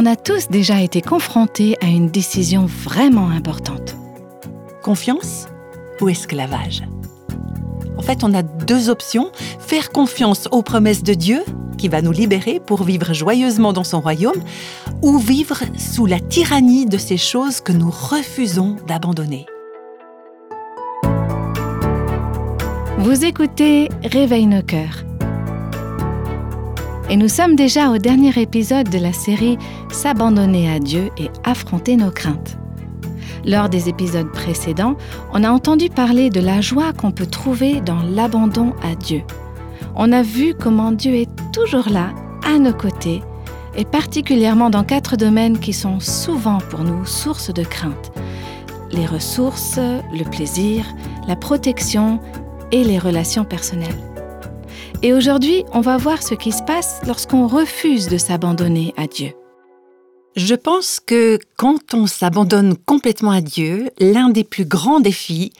on a tous déjà été confrontés à une décision vraiment importante. Confiance ou esclavage? En fait, on a deux options. Faire confiance aux promesses de Dieu, qui va nous libérer pour vivre joyeusement dans son royaume, ou vivre sous la tyrannie de ces choses que nous refusons d'abandonner. Vous écoutez Réveille nos cœurs. Et nous sommes déjà au dernier épisode de la série S'abandonner à Dieu et affronter nos craintes. Lors des épisodes précédents, on a entendu parler de la joie qu'on peut trouver dans l'abandon à Dieu. On a vu comment Dieu est toujours là, à nos côtés, et particulièrement dans quatre domaines qui sont souvent pour nous source de crainte. Les ressources, le plaisir, la protection et les relations personnelles. Et aujourd'hui, on va voir ce qui se passe lorsqu'on refuse de s'abandonner à Dieu. Je pense que quand on s'abandonne complètement à Dieu, l'un des plus grands défis,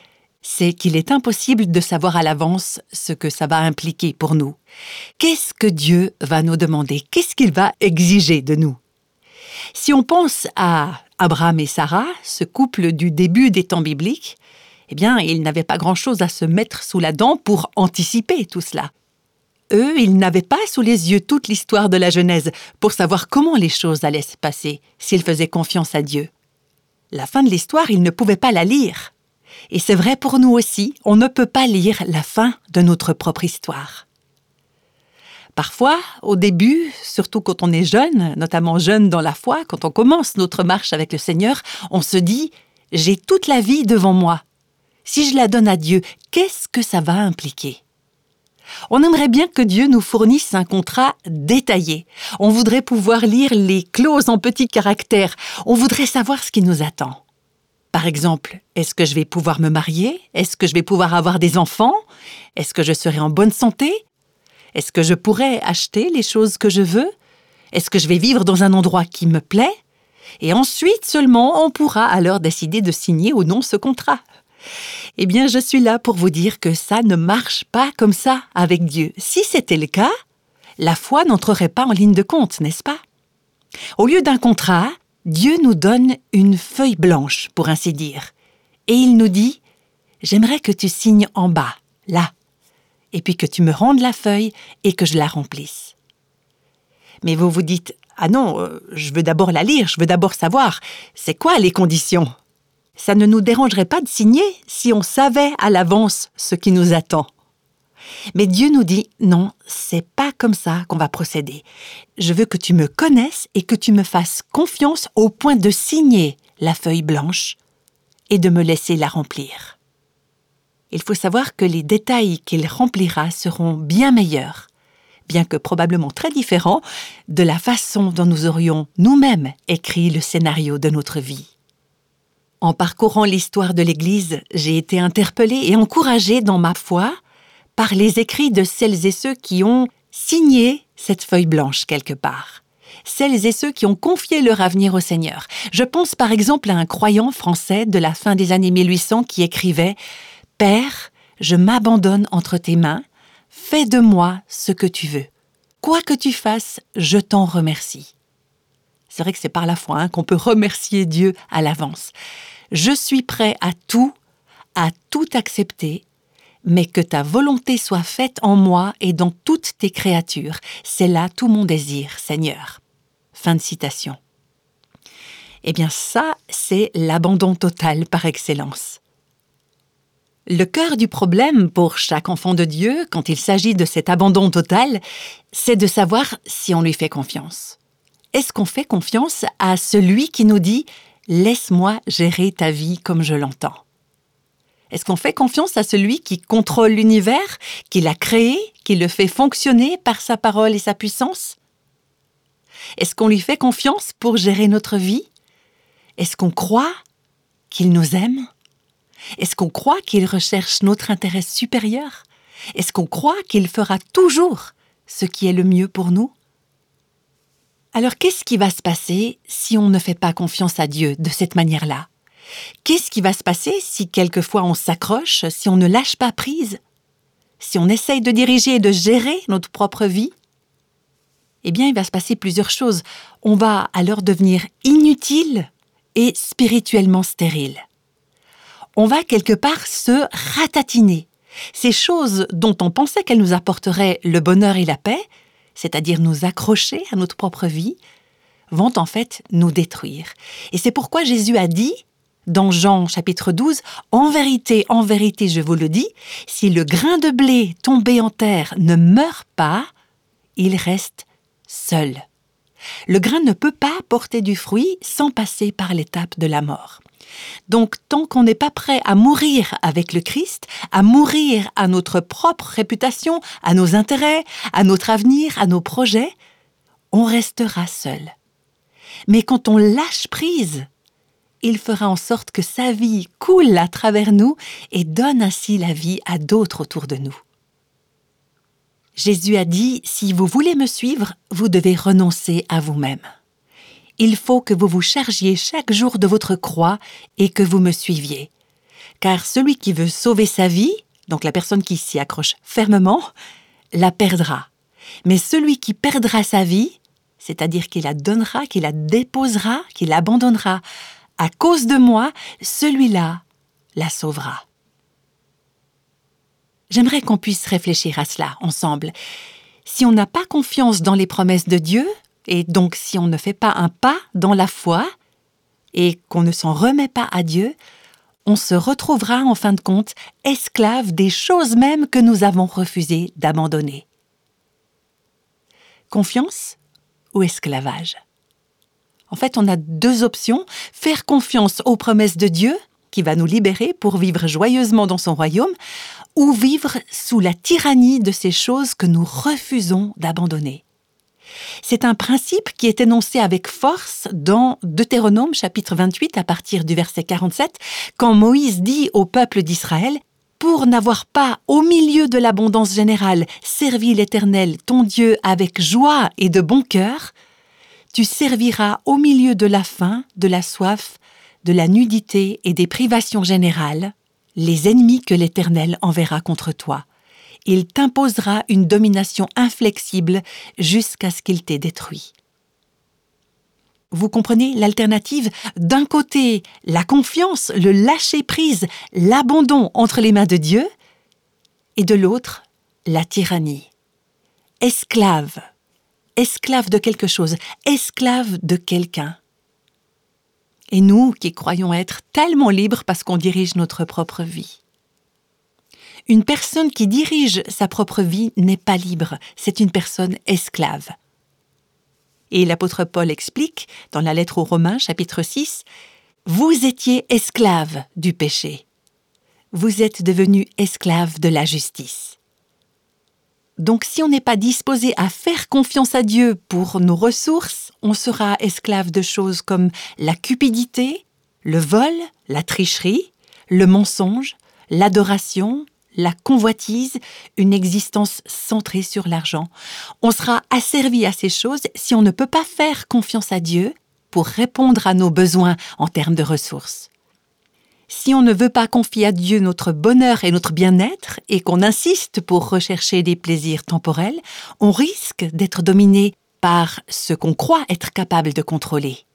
c'est qu'il est impossible de savoir à l'avance ce que ça va impliquer pour nous. Qu'est-ce que Dieu va nous demander? Qu'est-ce qu'il va exiger de nous? Si on pense à Abraham et Sarah, ce couple du début des temps bibliques, eh bien, ils n'avaient pas grand-chose à se mettre sous la dent pour anticiper tout cela. Eux, ils n'avaient pas sous les yeux toute l'histoire de la Genèse pour savoir comment les choses allaient se passer s'ils faisaient confiance à Dieu. La fin de l'histoire, ils ne pouvaient pas la lire. Et c'est vrai pour nous aussi, on ne peut pas lire la fin de notre propre histoire. Parfois, au début, surtout quand on est jeune, notamment jeune dans la foi, quand on commence notre marche avec le Seigneur, on se dit ⁇ J'ai toute la vie devant moi. Si je la donne à Dieu, qu'est-ce que ça va impliquer ?⁇ on aimerait bien que Dieu nous fournisse un contrat détaillé. On voudrait pouvoir lire les clauses en petits caractères. On voudrait savoir ce qui nous attend. Par exemple, est-ce que je vais pouvoir me marier? Est-ce que je vais pouvoir avoir des enfants? Est-ce que je serai en bonne santé? Est-ce que je pourrai acheter les choses que je veux? Est-ce que je vais vivre dans un endroit qui me plaît? Et ensuite seulement on pourra alors décider de signer ou non ce contrat. Eh bien, je suis là pour vous dire que ça ne marche pas comme ça avec Dieu. Si c'était le cas, la foi n'entrerait pas en ligne de compte, n'est-ce pas? Au lieu d'un contrat, Dieu nous donne une feuille blanche, pour ainsi dire. Et il nous dit, J'aimerais que tu signes en bas, là, et puis que tu me rendes la feuille et que je la remplisse. Mais vous vous dites, Ah non, euh, je veux d'abord la lire, je veux d'abord savoir, c'est quoi les conditions? Ça ne nous dérangerait pas de signer si on savait à l'avance ce qui nous attend. Mais Dieu nous dit non, c'est pas comme ça qu'on va procéder. Je veux que tu me connaisses et que tu me fasses confiance au point de signer la feuille blanche et de me laisser la remplir. Il faut savoir que les détails qu'il remplira seront bien meilleurs, bien que probablement très différents de la façon dont nous aurions nous-mêmes écrit le scénario de notre vie. En parcourant l'histoire de l'Église, j'ai été interpellée et encouragée dans ma foi par les écrits de celles et ceux qui ont signé cette feuille blanche quelque part. Celles et ceux qui ont confié leur avenir au Seigneur. Je pense par exemple à un croyant français de la fin des années 1800 qui écrivait Père, je m'abandonne entre tes mains, fais de moi ce que tu veux. Quoi que tu fasses, je t'en remercie. C'est vrai que c'est par la foi hein, qu'on peut remercier Dieu à l'avance. Je suis prêt à tout, à tout accepter, mais que ta volonté soit faite en moi et dans toutes tes créatures. C'est là tout mon désir, Seigneur. Fin de citation. Eh bien ça, c'est l'abandon total par excellence. Le cœur du problème pour chaque enfant de Dieu, quand il s'agit de cet abandon total, c'est de savoir si on lui fait confiance est-ce qu'on fait confiance à celui qui nous dit ⁇ Laisse-moi gérer ta vie comme je l'entends ⁇ Est-ce qu'on fait confiance à celui qui contrôle l'univers, qui l'a créé, qui le fait fonctionner par sa parole et sa puissance? Est-ce qu'on lui fait confiance pour gérer notre vie? Est-ce qu'on croit qu'il nous aime? Est-ce qu'on croit qu'il recherche notre intérêt supérieur? Est-ce qu'on croit qu'il fera toujours ce qui est le mieux pour nous? Alors qu'est-ce qui va se passer si on ne fait pas confiance à Dieu de cette manière-là? Qu'est-ce qui va se passer si quelquefois on s'accroche, si on ne lâche pas prise? Si on essaye de diriger et de gérer notre propre vie? Eh bien, il va se passer plusieurs choses. On va alors devenir inutile et spirituellement stérile. On va quelque part se ratatiner. Ces choses dont on pensait qu'elles nous apporteraient le bonheur et la paix, c'est-à-dire nous accrocher à notre propre vie, vont en fait nous détruire. Et c'est pourquoi Jésus a dit, dans Jean chapitre 12, En vérité, en vérité, je vous le dis, si le grain de blé tombé en terre ne meurt pas, il reste seul. Le grain ne peut pas porter du fruit sans passer par l'étape de la mort. Donc tant qu'on n'est pas prêt à mourir avec le Christ, à mourir à notre propre réputation, à nos intérêts, à notre avenir, à nos projets, on restera seul. Mais quand on lâche prise, il fera en sorte que sa vie coule à travers nous et donne ainsi la vie à d'autres autour de nous. Jésus a dit, si vous voulez me suivre, vous devez renoncer à vous-même. Il faut que vous vous chargiez chaque jour de votre croix et que vous me suiviez. Car celui qui veut sauver sa vie, donc la personne qui s'y accroche fermement, la perdra. Mais celui qui perdra sa vie, c'est-à-dire qu'il la donnera, qu'il la déposera, qu'il l'abandonnera à cause de moi, celui-là la sauvera. J'aimerais qu'on puisse réfléchir à cela ensemble. Si on n'a pas confiance dans les promesses de Dieu, et donc si on ne fait pas un pas dans la foi, et qu'on ne s'en remet pas à Dieu, on se retrouvera en fin de compte esclave des choses mêmes que nous avons refusé d'abandonner. Confiance ou esclavage? En fait, on a deux options, faire confiance aux promesses de Dieu, qui va nous libérer pour vivre joyeusement dans son royaume, ou vivre sous la tyrannie de ces choses que nous refusons d'abandonner. C'est un principe qui est énoncé avec force dans Deutéronome chapitre 28 à partir du verset 47, quand Moïse dit au peuple d'Israël Pour n'avoir pas, au milieu de l'abondance générale, servi l'Éternel, ton Dieu, avec joie et de bon cœur, tu serviras au milieu de la faim, de la soif, de la nudité et des privations générales, les ennemis que l'Éternel enverra contre toi. Il t'imposera une domination inflexible jusqu'à ce qu'il t'ait détruit. Vous comprenez l'alternative? D'un côté, la confiance, le lâcher-prise, l'abandon entre les mains de Dieu, et de l'autre, la tyrannie. Esclave, esclave de quelque chose, esclave de quelqu'un. Et nous qui croyons être tellement libres parce qu'on dirige notre propre vie. Une personne qui dirige sa propre vie n'est pas libre, c'est une personne esclave. Et l'apôtre Paul explique, dans la lettre aux Romains chapitre 6, Vous étiez esclave du péché. Vous êtes devenu esclave de la justice. Donc si on n'est pas disposé à faire confiance à Dieu pour nos ressources, on sera esclave de choses comme la cupidité, le vol, la tricherie, le mensonge, l'adoration, la convoitise, une existence centrée sur l'argent. On sera asservi à ces choses si on ne peut pas faire confiance à Dieu pour répondre à nos besoins en termes de ressources. Si on ne veut pas confier à Dieu notre bonheur et notre bien-être et qu'on insiste pour rechercher des plaisirs temporels, on risque d'être dominé par ce qu'on croit être capable de contrôler.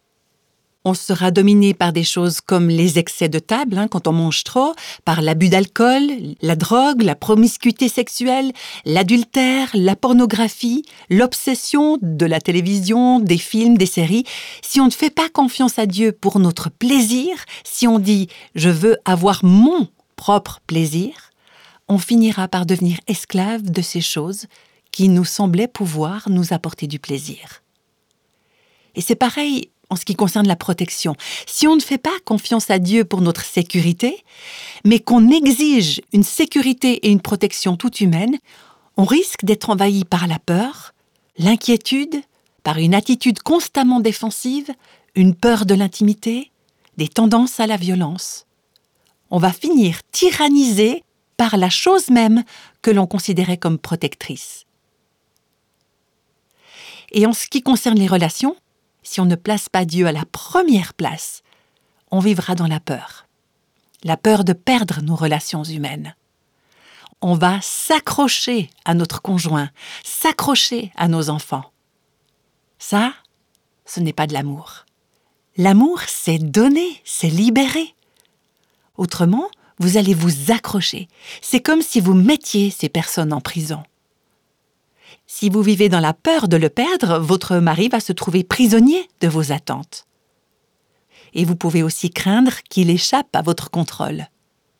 On sera dominé par des choses comme les excès de table, hein, quand on mange trop, par l'abus d'alcool, la drogue, la promiscuité sexuelle, l'adultère, la pornographie, l'obsession de la télévision, des films, des séries. Si on ne fait pas confiance à Dieu pour notre plaisir, si on dit je veux avoir mon propre plaisir, on finira par devenir esclave de ces choses qui nous semblaient pouvoir nous apporter du plaisir. Et c'est pareil en ce qui concerne la protection. Si on ne fait pas confiance à Dieu pour notre sécurité, mais qu'on exige une sécurité et une protection toute humaine, on risque d'être envahi par la peur, l'inquiétude, par une attitude constamment défensive, une peur de l'intimité, des tendances à la violence. On va finir tyrannisé par la chose même que l'on considérait comme protectrice. Et en ce qui concerne les relations, si on ne place pas Dieu à la première place, on vivra dans la peur. La peur de perdre nos relations humaines. On va s'accrocher à notre conjoint, s'accrocher à nos enfants. Ça, ce n'est pas de l'amour. L'amour, c'est donner, c'est libérer. Autrement, vous allez vous accrocher. C'est comme si vous mettiez ces personnes en prison. Si vous vivez dans la peur de le perdre, votre mari va se trouver prisonnier de vos attentes. Et vous pouvez aussi craindre qu'il échappe à votre contrôle.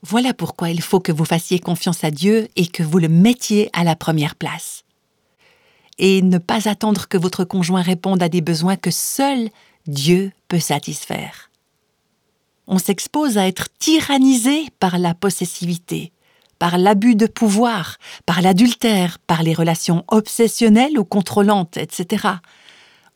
Voilà pourquoi il faut que vous fassiez confiance à Dieu et que vous le mettiez à la première place. Et ne pas attendre que votre conjoint réponde à des besoins que seul Dieu peut satisfaire. On s'expose à être tyrannisé par la possessivité, par l'abus de pouvoir, par l'adultère, par les relations obsessionnelles ou contrôlantes, etc.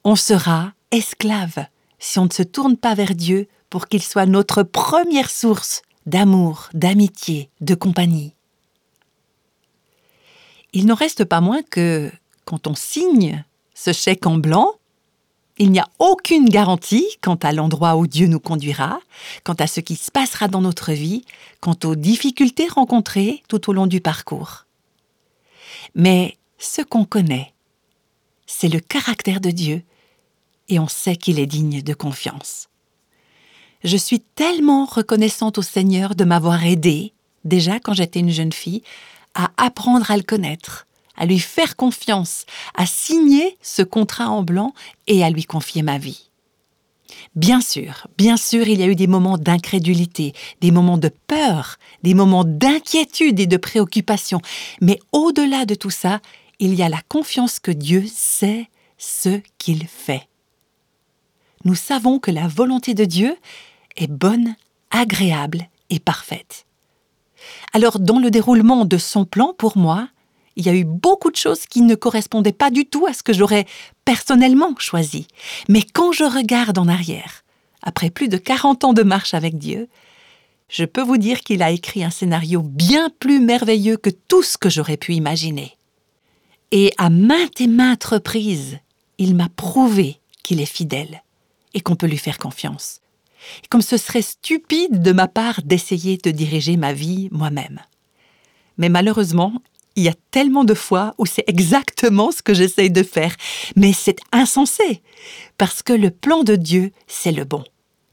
On sera esclave si on ne se tourne pas vers Dieu pour qu'il soit notre première source d'amour, d'amitié, de compagnie. Il n'en reste pas moins que, quand on signe ce chèque en blanc, il n'y a aucune garantie quant à l'endroit où Dieu nous conduira, quant à ce qui se passera dans notre vie, quant aux difficultés rencontrées tout au long du parcours. Mais ce qu'on connaît, c'est le caractère de Dieu, et on sait qu'il est digne de confiance. Je suis tellement reconnaissante au Seigneur de m'avoir aidée, déjà quand j'étais une jeune fille, à apprendre à le connaître, à lui faire confiance, à signer ce contrat en blanc et à lui confier ma vie. Bien sûr, bien sûr, il y a eu des moments d'incrédulité, des moments de peur, des moments d'inquiétude et de préoccupation, mais au-delà de tout ça, il y a la confiance que Dieu sait ce qu'il fait. Nous savons que la volonté de Dieu est bonne, agréable et parfaite. Alors, dans le déroulement de son plan pour moi, il y a eu beaucoup de choses qui ne correspondaient pas du tout à ce que j'aurais personnellement choisi. Mais quand je regarde en arrière, après plus de 40 ans de marche avec Dieu, je peux vous dire qu'il a écrit un scénario bien plus merveilleux que tout ce que j'aurais pu imaginer. Et à maintes et maintes reprises, il m'a prouvé qu'il est fidèle et qu'on peut lui faire confiance. Comme ce serait stupide de ma part d'essayer de diriger ma vie moi-même. Mais malheureusement, il y a tellement de fois où c'est exactement ce que j'essaye de faire, mais c'est insensé, parce que le plan de Dieu, c'est le bon,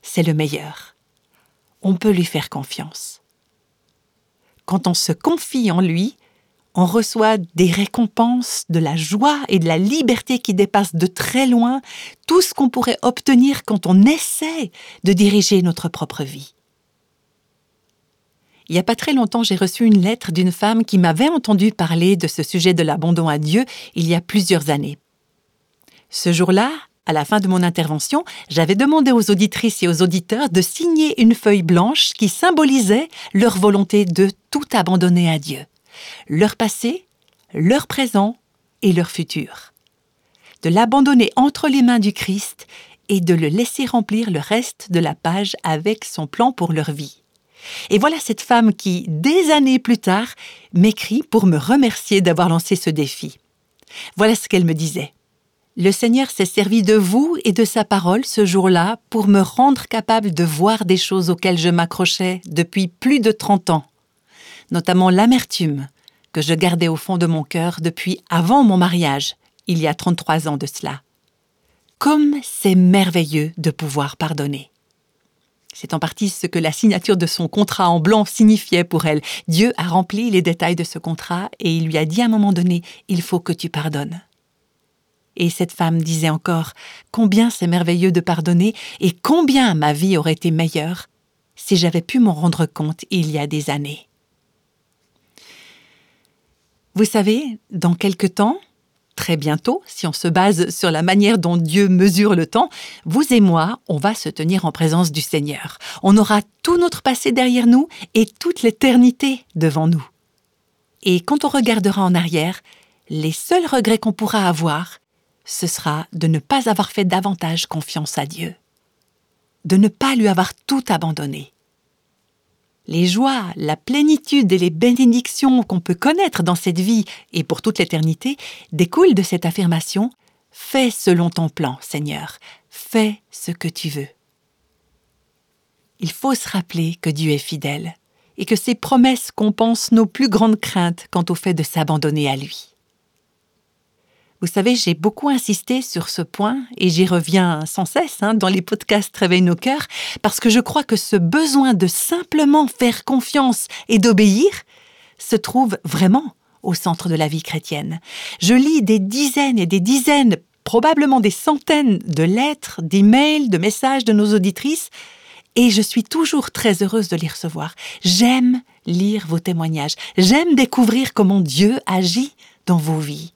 c'est le meilleur. On peut lui faire confiance. Quand on se confie en lui, on reçoit des récompenses, de la joie et de la liberté qui dépassent de très loin tout ce qu'on pourrait obtenir quand on essaie de diriger notre propre vie. Il n'y a pas très longtemps, j'ai reçu une lettre d'une femme qui m'avait entendu parler de ce sujet de l'abandon à Dieu il y a plusieurs années. Ce jour-là, à la fin de mon intervention, j'avais demandé aux auditrices et aux auditeurs de signer une feuille blanche qui symbolisait leur volonté de tout abandonner à Dieu, leur passé, leur présent et leur futur. De l'abandonner entre les mains du Christ et de le laisser remplir le reste de la page avec son plan pour leur vie. Et voilà cette femme qui, des années plus tard, m'écrit pour me remercier d'avoir lancé ce défi. Voilà ce qu'elle me disait. Le Seigneur s'est servi de vous et de sa parole ce jour-là pour me rendre capable de voir des choses auxquelles je m'accrochais depuis plus de 30 ans, notamment l'amertume que je gardais au fond de mon cœur depuis avant mon mariage, il y a 33 ans de cela. Comme c'est merveilleux de pouvoir pardonner. C'est en partie ce que la signature de son contrat en blanc signifiait pour elle. Dieu a rempli les détails de ce contrat et il lui a dit à un moment donné, il faut que tu pardonnes. Et cette femme disait encore, combien c'est merveilleux de pardonner et combien ma vie aurait été meilleure si j'avais pu m'en rendre compte il y a des années. Vous savez, dans quelque temps, très bientôt, si on se base sur la manière dont Dieu mesure le temps, vous et moi, on va se tenir en présence du Seigneur. On aura tout notre passé derrière nous et toute l'éternité devant nous. Et quand on regardera en arrière, les seuls regrets qu'on pourra avoir, ce sera de ne pas avoir fait davantage confiance à Dieu, de ne pas lui avoir tout abandonné. Les joies, la plénitude et les bénédictions qu'on peut connaître dans cette vie et pour toute l'éternité découlent de cette affirmation Fais selon ton plan, Seigneur, fais ce que tu veux. Il faut se rappeler que Dieu est fidèle et que ses promesses compensent nos plus grandes craintes quant au fait de s'abandonner à lui. Vous savez, j'ai beaucoup insisté sur ce point et j'y reviens sans cesse hein, dans les podcasts Réveille nos cœurs parce que je crois que ce besoin de simplement faire confiance et d'obéir se trouve vraiment au centre de la vie chrétienne. Je lis des dizaines et des dizaines, probablement des centaines de lettres, d'emails, de messages de nos auditrices et je suis toujours très heureuse de les recevoir. J'aime lire vos témoignages, j'aime découvrir comment Dieu agit dans vos vies.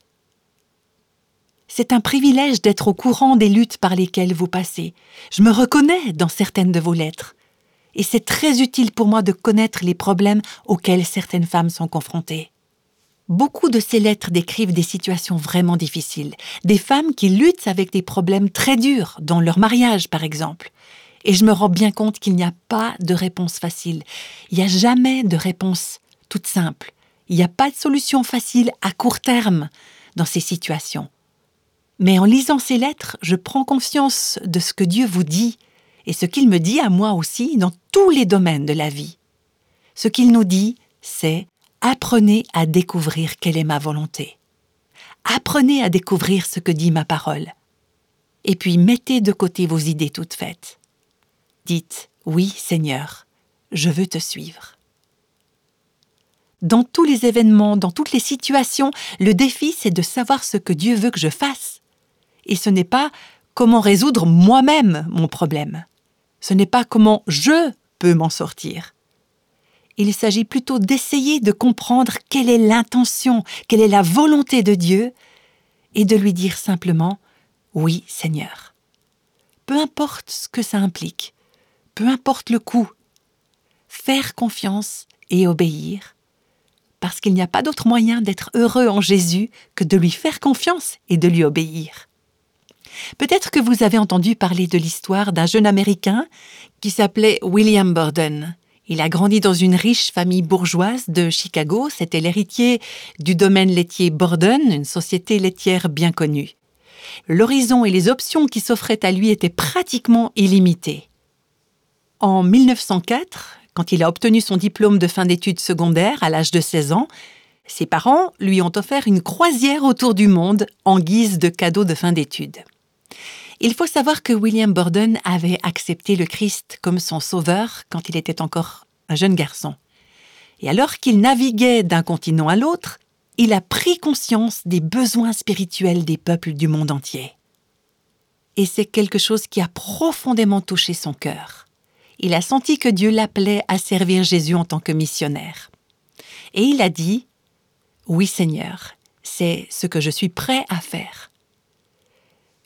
C'est un privilège d'être au courant des luttes par lesquelles vous passez. Je me reconnais dans certaines de vos lettres. Et c'est très utile pour moi de connaître les problèmes auxquels certaines femmes sont confrontées. Beaucoup de ces lettres décrivent des situations vraiment difficiles, des femmes qui luttent avec des problèmes très durs, dans leur mariage par exemple. Et je me rends bien compte qu'il n'y a pas de réponse facile. Il n'y a jamais de réponse toute simple. Il n'y a pas de solution facile à court terme dans ces situations. Mais en lisant ces lettres, je prends conscience de ce que Dieu vous dit et ce qu'il me dit à moi aussi dans tous les domaines de la vie. Ce qu'il nous dit, c'est apprenez à découvrir quelle est ma volonté. Apprenez à découvrir ce que dit ma parole. Et puis mettez de côté vos idées toutes faites. Dites oui Seigneur, je veux te suivre. Dans tous les événements, dans toutes les situations, le défi c'est de savoir ce que Dieu veut que je fasse et ce n'est pas comment résoudre moi-même mon problème. Ce n'est pas comment je peux m'en sortir. Il s'agit plutôt d'essayer de comprendre quelle est l'intention, quelle est la volonté de Dieu, et de lui dire simplement Oui, Seigneur. Peu importe ce que ça implique, peu importe le coût, faire confiance et obéir, parce qu'il n'y a pas d'autre moyen d'être heureux en Jésus que de lui faire confiance et de lui obéir. Peut-être que vous avez entendu parler de l'histoire d'un jeune Américain qui s'appelait William Borden. Il a grandi dans une riche famille bourgeoise de Chicago. C'était l'héritier du domaine laitier Borden, une société laitière bien connue. L'horizon et les options qui s'offraient à lui étaient pratiquement illimitées. En 1904, quand il a obtenu son diplôme de fin d'études secondaires à l'âge de 16 ans, ses parents lui ont offert une croisière autour du monde en guise de cadeau de fin d'études. Il faut savoir que William Borden avait accepté le Christ comme son sauveur quand il était encore un jeune garçon. Et alors qu'il naviguait d'un continent à l'autre, il a pris conscience des besoins spirituels des peuples du monde entier. Et c'est quelque chose qui a profondément touché son cœur. Il a senti que Dieu l'appelait à servir Jésus en tant que missionnaire. Et il a dit, Oui Seigneur, c'est ce que je suis prêt à faire.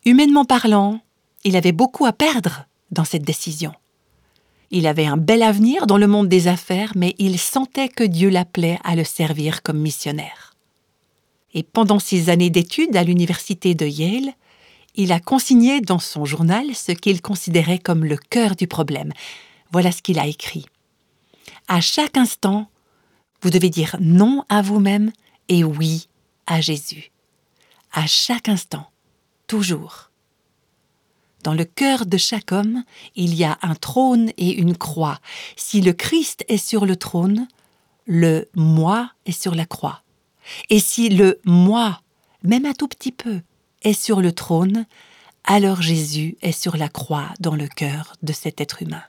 Humainement parlant, il avait beaucoup à perdre dans cette décision. Il avait un bel avenir dans le monde des affaires, mais il sentait que Dieu l'appelait à le servir comme missionnaire. Et pendant ses années d'études à l'université de Yale, il a consigné dans son journal ce qu'il considérait comme le cœur du problème. Voilà ce qu'il a écrit. À chaque instant, vous devez dire non à vous-même et oui à Jésus. À chaque instant toujours. Dans le cœur de chaque homme, il y a un trône et une croix. Si le Christ est sur le trône, le moi est sur la croix. Et si le moi, même un tout petit peu, est sur le trône, alors Jésus est sur la croix dans le cœur de cet être humain.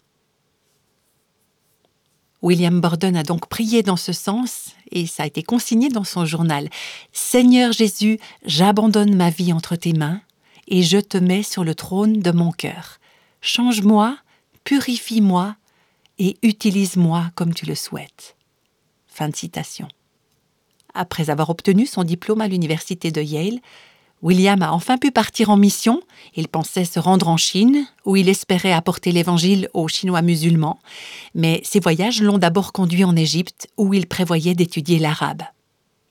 William Borden a donc prié dans ce sens et ça a été consigné dans son journal. Seigneur Jésus, j'abandonne ma vie entre tes mains et je te mets sur le trône de mon cœur. Change-moi, purifie-moi et utilise-moi comme tu le souhaites. Fin de citation. Après avoir obtenu son diplôme à l'université de Yale, William a enfin pu partir en mission. Il pensait se rendre en Chine, où il espérait apporter l'Évangile aux Chinois musulmans, mais ses voyages l'ont d'abord conduit en Égypte, où il prévoyait d'étudier l'arabe.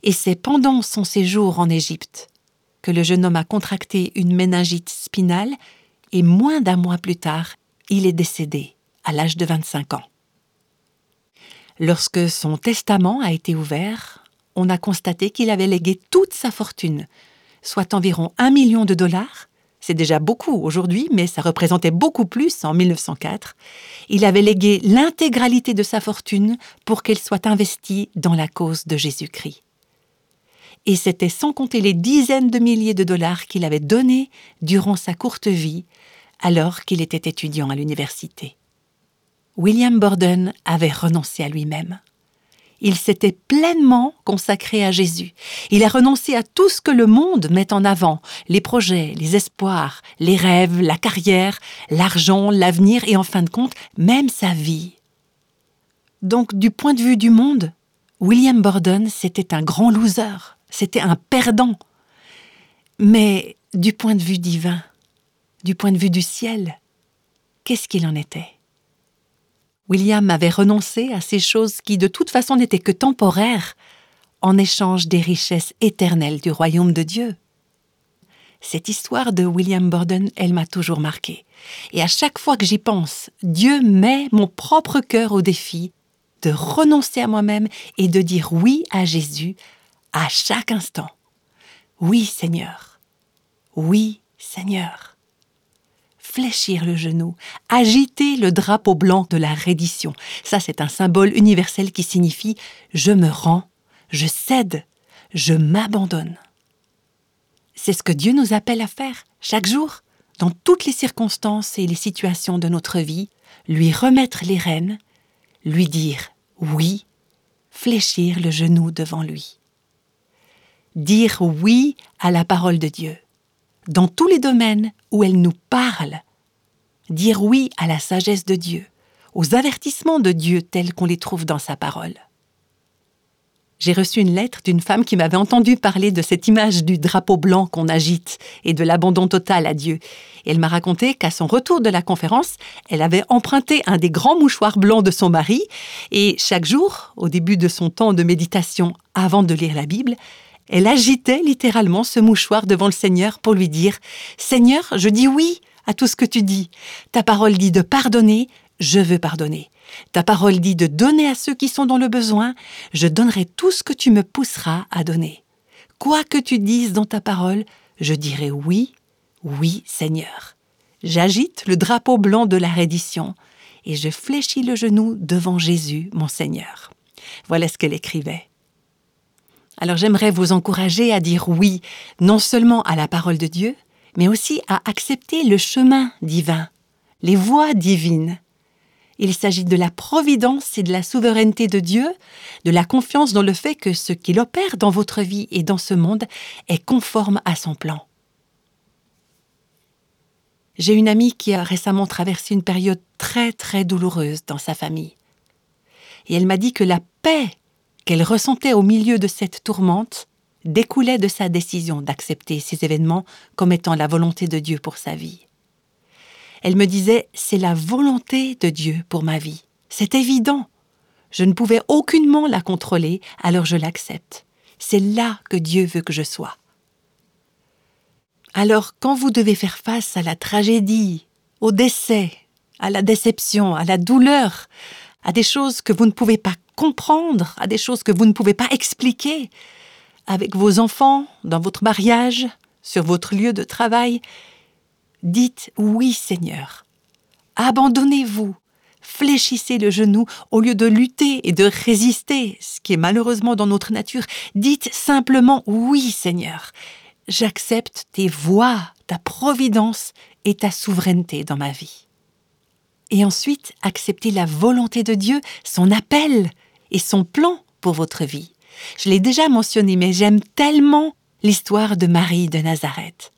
Et c'est pendant son séjour en Égypte que le jeune homme a contracté une méningite spinale et moins d'un mois plus tard, il est décédé à l'âge de 25 ans. Lorsque son testament a été ouvert, on a constaté qu'il avait légué toute sa fortune, soit environ un million de dollars. C'est déjà beaucoup aujourd'hui, mais ça représentait beaucoup plus en 1904. Il avait légué l'intégralité de sa fortune pour qu'elle soit investie dans la cause de Jésus-Christ. et c'était sans compter les dizaines de milliers de dollars qu'il avait donnés durant sa courte vie, alors qu'il était étudiant à l'université. William Borden avait renoncé à lui-même. Il s'était pleinement consacré à Jésus. Il a renoncé à tout ce que le monde met en avant, les projets, les espoirs, les rêves, la carrière, l'argent, l'avenir et en fin de compte, même sa vie. Donc du point de vue du monde, William Borden, c'était un grand loser, c'était un perdant. Mais du point de vue divin, du point de vue du ciel, qu'est-ce qu'il en était? William avait renoncé à ces choses qui de toute façon n'étaient que temporaires, en échange des richesses éternelles du royaume de Dieu. Cette histoire de William Borden, elle m'a toujours marqué. Et à chaque fois que j'y pense, Dieu met mon propre cœur au défi de renoncer à moi-même et de dire oui à Jésus à chaque instant. Oui Seigneur. Oui Seigneur. Fléchir le genou, agiter le drapeau blanc de la reddition. Ça, c'est un symbole universel qui signifie je me rends, je cède, je m'abandonne. C'est ce que Dieu nous appelle à faire chaque jour, dans toutes les circonstances et les situations de notre vie, lui remettre les rênes, lui dire oui, fléchir le genou devant lui. Dire oui à la parole de Dieu, dans tous les domaines où elle nous parle. Dire oui à la sagesse de Dieu, aux avertissements de Dieu tels qu'on les trouve dans sa parole j'ai reçu une lettre d'une femme qui m'avait entendu parler de cette image du drapeau blanc qu'on agite et de l'abandon total à Dieu. Elle m'a raconté qu'à son retour de la conférence, elle avait emprunté un des grands mouchoirs blancs de son mari et chaque jour, au début de son temps de méditation avant de lire la Bible, elle agitait littéralement ce mouchoir devant le Seigneur pour lui dire ⁇ Seigneur, je dis oui à tout ce que tu dis. Ta parole dit de pardonner, je veux pardonner. Ta parole dit de donner à ceux qui sont dans le besoin, je donnerai tout ce que tu me pousseras à donner. Quoi que tu dises dans ta parole, je dirai oui, oui Seigneur. J'agite le drapeau blanc de la reddition et je fléchis le genou devant Jésus, mon Seigneur. Voilà ce qu'elle écrivait. Alors j'aimerais vous encourager à dire oui, non seulement à la parole de Dieu, mais aussi à accepter le chemin divin, les voies divines, il s'agit de la providence et de la souveraineté de Dieu, de la confiance dans le fait que ce qu'il opère dans votre vie et dans ce monde est conforme à son plan. J'ai une amie qui a récemment traversé une période très très douloureuse dans sa famille. Et elle m'a dit que la paix qu'elle ressentait au milieu de cette tourmente découlait de sa décision d'accepter ces événements comme étant la volonté de Dieu pour sa vie. Elle me disait C'est la volonté de Dieu pour ma vie. C'est évident. Je ne pouvais aucunement la contrôler, alors je l'accepte. C'est là que Dieu veut que je sois. Alors quand vous devez faire face à la tragédie, au décès, à la déception, à la douleur, à des choses que vous ne pouvez pas comprendre, à des choses que vous ne pouvez pas expliquer, avec vos enfants, dans votre mariage, sur votre lieu de travail, Dites oui Seigneur. Abandonnez-vous. Fléchissez le genou au lieu de lutter et de résister, ce qui est malheureusement dans notre nature. Dites simplement oui Seigneur. J'accepte tes voies, ta providence et ta souveraineté dans ma vie. Et ensuite, acceptez la volonté de Dieu, son appel et son plan pour votre vie. Je l'ai déjà mentionné, mais j'aime tellement l'histoire de Marie de Nazareth.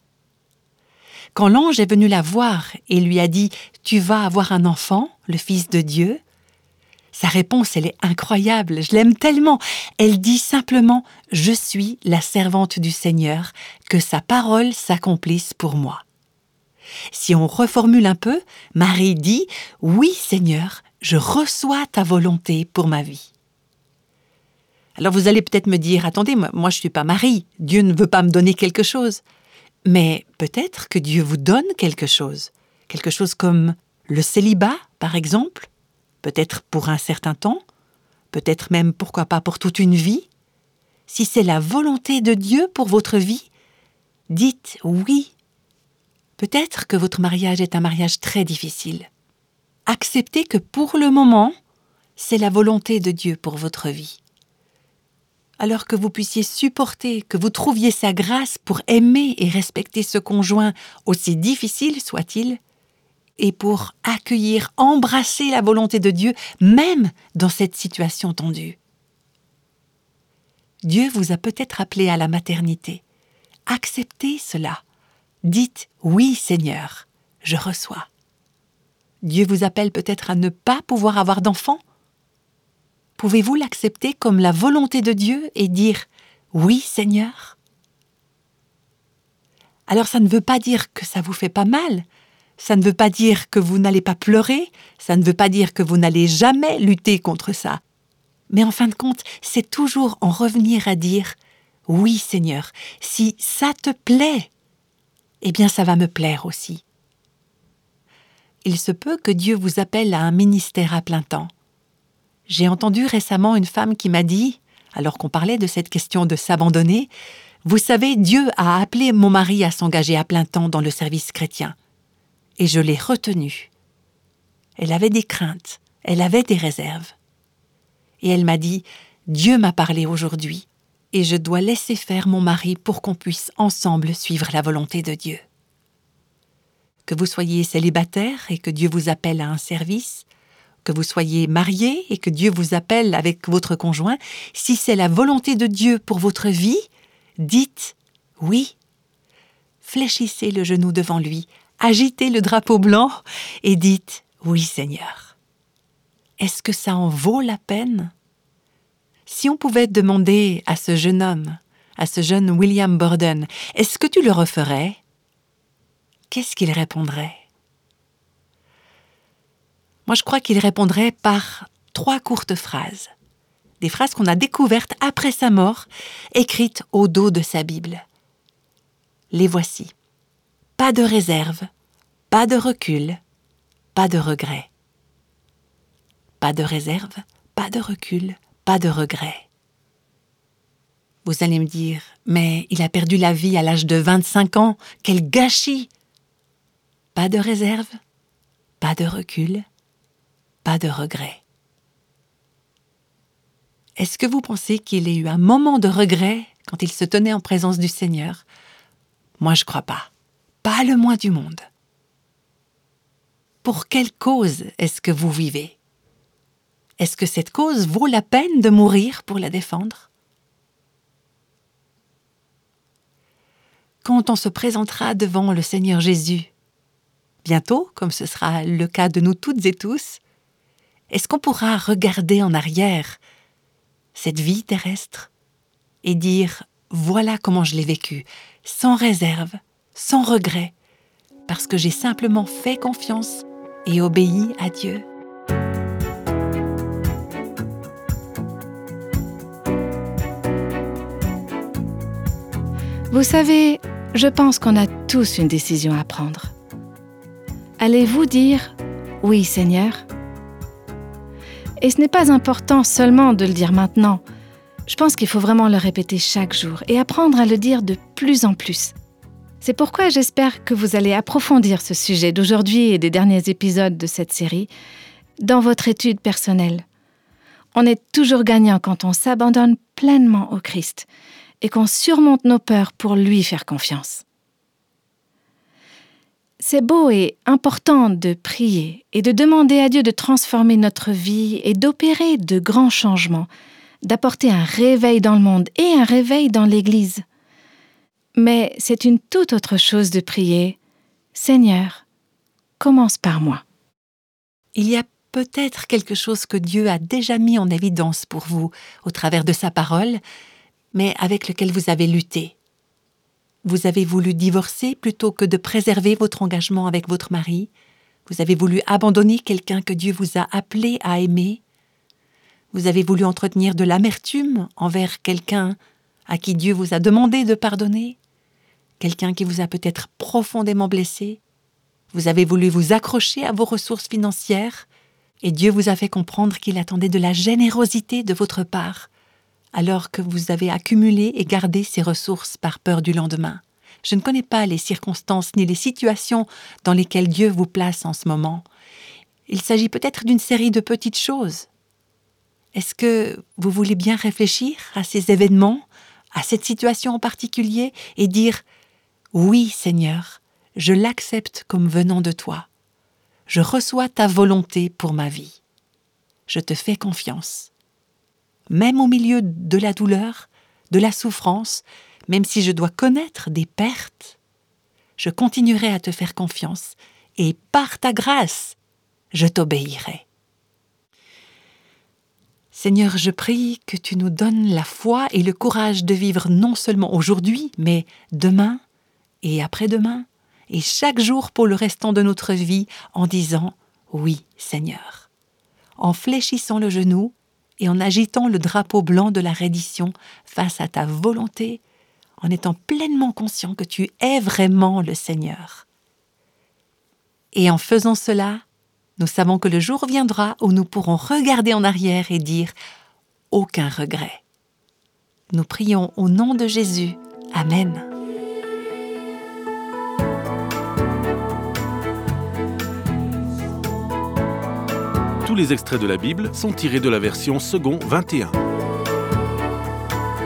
Quand l'ange est venu la voir et lui a dit Tu vas avoir un enfant, le Fils de Dieu, sa réponse, elle est incroyable, je l'aime tellement. Elle dit simplement Je suis la servante du Seigneur, que sa parole s'accomplisse pour moi. Si on reformule un peu, Marie dit Oui, Seigneur, je reçois ta volonté pour ma vie. Alors vous allez peut-être me dire Attendez, moi, je ne suis pas Marie, Dieu ne veut pas me donner quelque chose. Mais peut-être que Dieu vous donne quelque chose, quelque chose comme le célibat, par exemple, peut-être pour un certain temps, peut-être même pourquoi pas pour toute une vie. Si c'est la volonté de Dieu pour votre vie, dites oui. Peut-être que votre mariage est un mariage très difficile. Acceptez que pour le moment, c'est la volonté de Dieu pour votre vie. alors que vous puissiez supporter, que vous trouviez sa grâce pour aimer et respecter ce conjoint, aussi difficile soit-il, et pour accueillir, embrasser la volonté de Dieu, même dans cette situation tendue. Dieu vous a peut-être appelé à la maternité. Acceptez cela. Dites oui Seigneur, je reçois. Dieu vous appelle peut-être à ne pas pouvoir avoir d'enfants. Pouvez-vous l'accepter comme la volonté de Dieu et dire Oui Seigneur? Alors ça ne veut pas dire que ça vous fait pas mal, ça ne veut pas dire que vous n'allez pas pleurer, ça ne veut pas dire que vous n'allez jamais lutter contre ça. Mais en fin de compte, c'est toujours en revenir à dire Oui Seigneur, si ça te plaît, eh bien ça va me plaire aussi. Il se peut que Dieu vous appelle à un ministère à plein temps. J'ai entendu récemment une femme qui m'a dit, alors qu'on parlait de cette question de s'abandonner, Vous savez, Dieu a appelé mon mari à s'engager à plein temps dans le service chrétien. Et je l'ai retenu. Elle avait des craintes, elle avait des réserves. Et elle m'a dit, Dieu m'a parlé aujourd'hui, et je dois laisser faire mon mari pour qu'on puisse ensemble suivre la volonté de Dieu. Que vous soyez célibataire et que Dieu vous appelle à un service, que vous soyez marié et que Dieu vous appelle avec votre conjoint, si c'est la volonté de Dieu pour votre vie, dites oui. Fléchissez le genou devant lui, agitez le drapeau blanc et dites oui Seigneur. Est-ce que ça en vaut la peine? Si on pouvait demander à ce jeune homme, à ce jeune William Borden, est-ce que tu le referais? Qu'est-ce qu'il répondrait? Moi, je crois qu'il répondrait par trois courtes phrases. Des phrases qu'on a découvertes après sa mort, écrites au dos de sa Bible. Les voici. Pas de réserve, pas de recul, pas de regret. Pas de réserve, pas de recul, pas de regret. Vous allez me dire, mais il a perdu la vie à l'âge de 25 ans, quel gâchis Pas de réserve, pas de recul, pas de regret. Est-ce que vous pensez qu'il ait eu un moment de regret quand il se tenait en présence du Seigneur? Moi, je crois pas. Pas le moins du monde. Pour quelle cause est-ce que vous vivez? Est-ce que cette cause vaut la peine de mourir pour la défendre? Quand on se présentera devant le Seigneur Jésus, bientôt, comme ce sera le cas de nous toutes et tous, est-ce qu'on pourra regarder en arrière cette vie terrestre et dire voilà comment je l'ai vécue, sans réserve, sans regret, parce que j'ai simplement fait confiance et obéi à Dieu Vous savez, je pense qu'on a tous une décision à prendre. Allez-vous dire Oui Seigneur? Et ce n'est pas important seulement de le dire maintenant. Je pense qu'il faut vraiment le répéter chaque jour et apprendre à le dire de plus en plus. C'est pourquoi j'espère que vous allez approfondir ce sujet d'aujourd'hui et des derniers épisodes de cette série dans votre étude personnelle. On est toujours gagnant quand on s'abandonne pleinement au Christ et qu'on surmonte nos peurs pour lui faire confiance. C'est beau et important de prier et de demander à Dieu de transformer notre vie et d'opérer de grands changements, d'apporter un réveil dans le monde et un réveil dans l'Église. Mais c'est une toute autre chose de prier Seigneur, commence par moi. Il y a peut-être quelque chose que Dieu a déjà mis en évidence pour vous au travers de sa parole, mais avec lequel vous avez lutté. Vous avez voulu divorcer plutôt que de préserver votre engagement avec votre mari. Vous avez voulu abandonner quelqu'un que Dieu vous a appelé à aimer. Vous avez voulu entretenir de l'amertume envers quelqu'un à qui Dieu vous a demandé de pardonner. Quelqu'un qui vous a peut-être profondément blessé. Vous avez voulu vous accrocher à vos ressources financières et Dieu vous a fait comprendre qu'il attendait de la générosité de votre part alors que vous avez accumulé et gardé ces ressources par peur du lendemain. Je ne connais pas les circonstances ni les situations dans lesquelles Dieu vous place en ce moment. Il s'agit peut-être d'une série de petites choses. Est-ce que vous voulez bien réfléchir à ces événements, à cette situation en particulier, et dire Oui, Seigneur, je l'accepte comme venant de toi. Je reçois ta volonté pour ma vie. Je te fais confiance. Même au milieu de la douleur, de la souffrance, même si je dois connaître des pertes, je continuerai à te faire confiance et par ta grâce, je t'obéirai. Seigneur, je prie que tu nous donnes la foi et le courage de vivre non seulement aujourd'hui, mais demain et après-demain, et chaque jour pour le restant de notre vie en disant Oui, Seigneur, en fléchissant le genou et en agitant le drapeau blanc de la reddition face à ta volonté, en étant pleinement conscient que tu es vraiment le Seigneur. Et en faisant cela, nous savons que le jour viendra où nous pourrons regarder en arrière et dire aucun regret. Nous prions au nom de Jésus. Amen. Tous les extraits de la Bible sont tirés de la version second 21.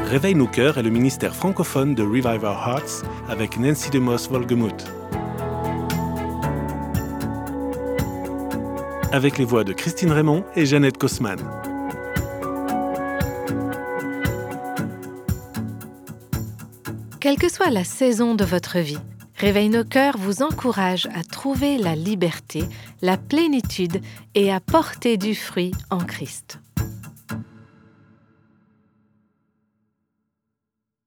Réveille nos cœurs est le ministère francophone de Revive Our Hearts avec Nancy DeMoss Volgemuth. Avec les voix de Christine Raymond et Jeannette Kosman. Quelle que soit la saison de votre vie, Réveille nos cœurs vous encourage à trouver la liberté, la plénitude et à porter du fruit en Christ.